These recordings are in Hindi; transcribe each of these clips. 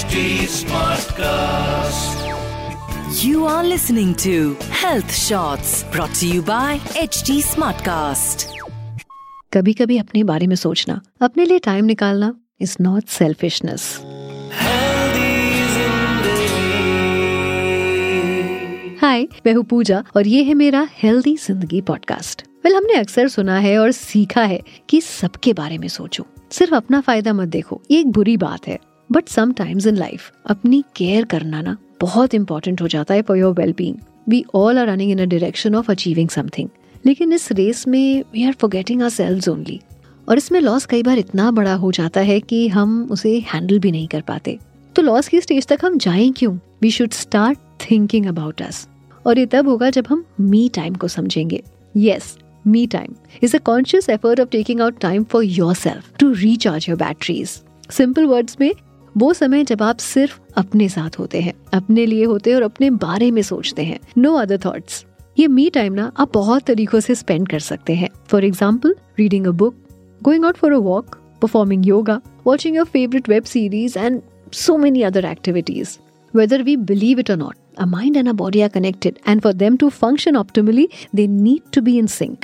HD Smartcast. You are listening to Health Shots brought to you by HD Smartcast. कभी कभी अपने बारे में सोचना अपने लिए टाइम निकालना इज़ नॉट सेल्फिशनेस हाय मैं हूँ पूजा और ये है मेरा हेल्दी ज़िंदगी पॉडकास्ट वेल हमने अक्सर सुना है और सीखा है कि सबके बारे में सोचो। सिर्फ़ अपना फ़ायदा मत देखो ये एक बुरी बात है। बट समटाइम्स इन लाइफ अपनी केयर करना ना बहुत इंपॉर्टेंट हो जाता है for your well being we all are running in a direction of achieving something लेकिन इस रेस में we are forgetting ourselves only और इसमें लॉस कई बार इतना बड़ा हो जाता है कि हम उसे हैंडल भी नहीं कर पाते. तो लॉस की स्टेज तक हम जाएँ क्यों? We should start thinking about us और ये तब होगा जब हम मी टाइम को समझेंगे. Yes me time is a conscious effort of taking out time for yourself to recharge your batteries simple words में वो समय जब आप सिर्फ़ अपने साथ होते हैं अपने लिए होते हैं और अपने बारे में सोचते हैं। नो अदर थॉट्स ये मी टाइम ना आप बहुत तरीकों से स्पेंड कर सकते हैं। For example reading a book going out for a walk performing yoga watching your favourite web series and so many other activities Whether we believe it or not, a mind and a body are connected, and for them to function optimally, they need to be in.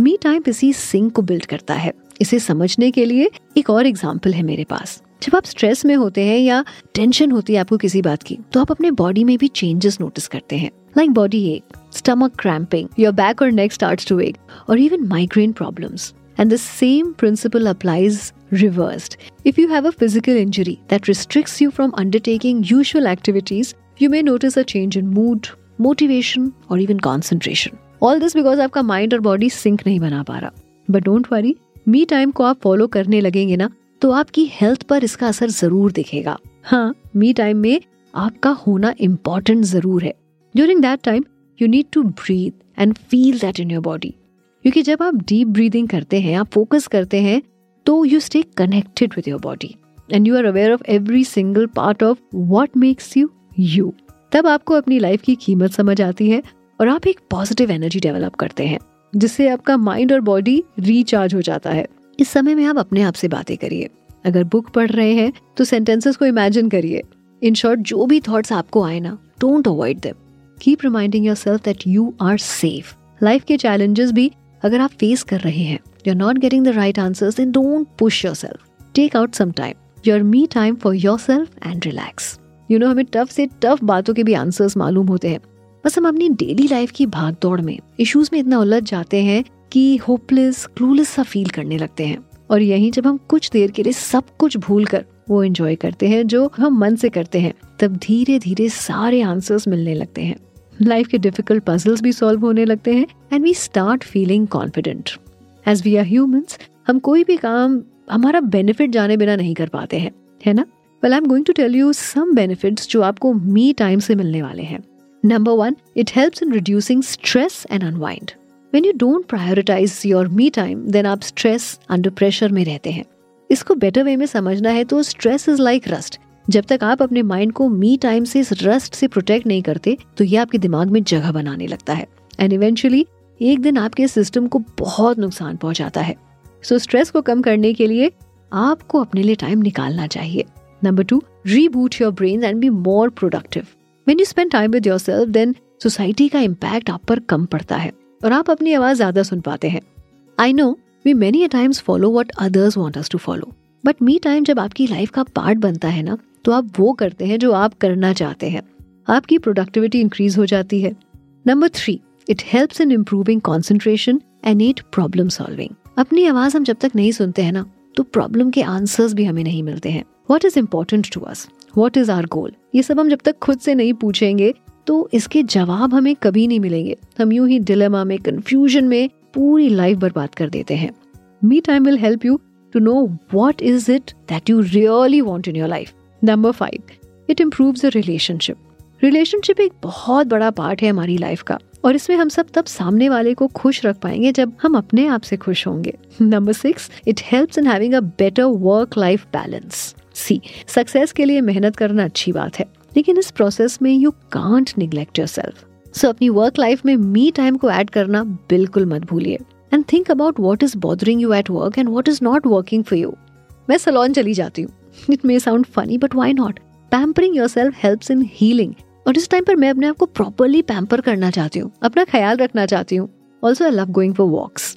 Me time इसी सिंक को बिल्ड करता है। इसे समझने के लिए एक और एग्ज़ाम्पल है मेरे पास। जब आप स्ट्रेस में होते हैं या टेंशन होती है आपको किसी बात की तो आप अपने बॉडी में भी चेंजेस नोटिस करते हैं like body ache stomach cramping your back और नेक स्टार्ट्स टू एक और even migraine problems And the same principle applies reversed. If you have a physical injury that restricts you from undertaking usual activities, you may notice a change in mood, motivation, or even concentration. All this because आपका माइंड और बॉडी सिंक नहीं बना पा रहा but don't worry me time को आप फॉलो करने लगेंगे ना तो आपकी हेल्थ पर इसका असर ज़रूर दिखेगा। हाँ मी टाइम में आपका होना इंपॉर्टेंट ज़रूर है। During that time you need to breathe and feel that in your body क्योंकि जब आप डीप ब्रीदिंग करते हैं, आप फोकस करते हैं तो you stay connected with your body and you are aware of every single part of what makes you you तब आपको अपनी लाइफ की कीमत समझ आती है और आप एक पॉजिटिव एनर्जी डेवलप करते हैं, जिससे आपका माइंड और बॉडी रिचार्ज हो जाता है। इस समय में आप अपने आप से बातें करिए। अगर बुक पढ़ रहे हैं तो सेंटेंसेस को इमेजिन करिए। इन शॉर्ट जो भी थॉट्स आपको आए ना don't avoid them keep reminding yourself that you are safe life के चैलेंजेस भी अगर आप फेस कर रहे हैं you are not getting the right answers then don't push yourself take out some time your me time for yourself and relax you know हमें टफ से टफ बातों के भी आंसर्स मालूम होते हैं। बस हम अपनी डेली लाइफ की भाग दौड़ में इश्यूज़ में इतना उलझ जाते हैं कि होपलेस क्लूलेस सा फील करने लगते हैं। और यही जब हम कुछ देर के लिए सब कुछ भूल कर वो एंजॉय करते हैं, जो हम मन से करते हैं, तब धीरे धीरे सारे आंसर्स मिलने लगते हैं। लाइफ के डिफ़िकल्ट पजल्स भी सॉल्व होने लगते हैं and we start feeling confident as we are humans हम कोई भी काम हमारा बेनिफिट जाने बिना नहीं कर पाते हैं, है ना? Well I am going to tell you some benefits जो आपको मी टाइम से मिलने वाले हैं। Number one it helps in reducing stress and unwind when you don't prioritise your me time then आप स्ट्रेस अंडर प्रेशर में रहते हैं। इसको बेटर वे में समझना है तो स्ट्रेस इज़ लाइक रस्ट जब तक आप अपने माइंड को मी टाइम से इस रस्ट से प्रोटेक्ट नहीं करते तो ये आपके दिमाग में जगह बनाने लगता है। एंड इवेंचुअली एक दिन आपके सिस्टम को बहुत नुकसान पहुंचाता है। सो so, स्ट्रेस को कम करने के लिए आपको अपने लिए टाइम निकालना चाहिए। Number two reboot your brain and be more productive when you spend time with yourself then society का इम्पैक्ट आप पर कम पड़ता है। और आप अपनी आवाज़ ज़्यादा सुन पाते हैं। I know we many times follow what others want us to follow but me time जब आपकी लाइफ का पार्ट बनता है ना तो आप वो करते हैं जो आप करना चाहते हैं। आपकी प्रोडक्टिविटी इंक्रीज हो जाती है। Number three it helps in improving concentration and it problem solving अपनी आवाज़ हम जब तक नहीं सुनते हैं ना तो प्रॉब्लम के आंसर्स भी हमें नहीं मिलते हैं। What is important to us what is our goal ये सब हम जब तक खुद से नहीं पूछेंगे तो इसके जवाब हमें कभी नहीं मिलेंगे। हम यूँ ही डिलेमा में कंफ्यूजन में पूरी लाइफ बर्बाद कर देते हैं। Me time will help you to know what is it that you really want in your life number five it improves a relationship relationship एक बहुत बड़ा पार्ट है हमारी लाइफ का, और इसमें हम सब तब सामने वाले को खुश रख पाएँगे जब हम अपने आप से खुश होंगे। Number six it helps in having a better work life balance see success के लिए मेहनत करना अच्छी बात है। लेकिन इस प्रोसेस में you can't neglect yourself so अपनी वर्क लाइफ में मी टाइम को ऐड करना बिल्कुल मत भूलिए। And think about what is bothering you at work and what is not working for you मैं सलोन चली जाती हूँ। It may sound funny but why not pampering yourself helps in healing और इस टाइम पर मैं अपने आप को प्रॉपरली पैम्पर करना चाहती हूँ। अपना ख्याल रखना चाहती हूँ। Also I love going for walks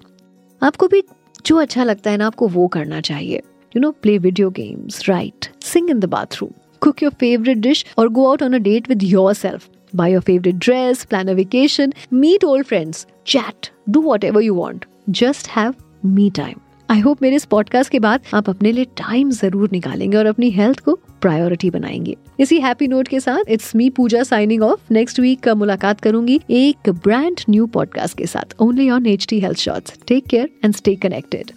आपको भी जो अच्छा लगता है ना, आपको वो करना चाहिए। You know play video games right sing in the bathroom cook your favorite dish or go out on a date with yourself. Buy your favorite dress, plan a vacation, meet old friends, chat, do whatever you want. Just have me time. I hope मेरे इस पॉडकास्ट के बाद आप अपने लिए टाइम ज़रूर निकालेंगे और अपनी हेल्थ को प्रायोरिटी बनाएँगे इसी हैप्पी नोट के साथ it's me Pooja signing off next week का मुलाकात करूँगी एक ब्रांड न्यू पॉडकास्ट के साथ only on H T health shorts take care and stay connected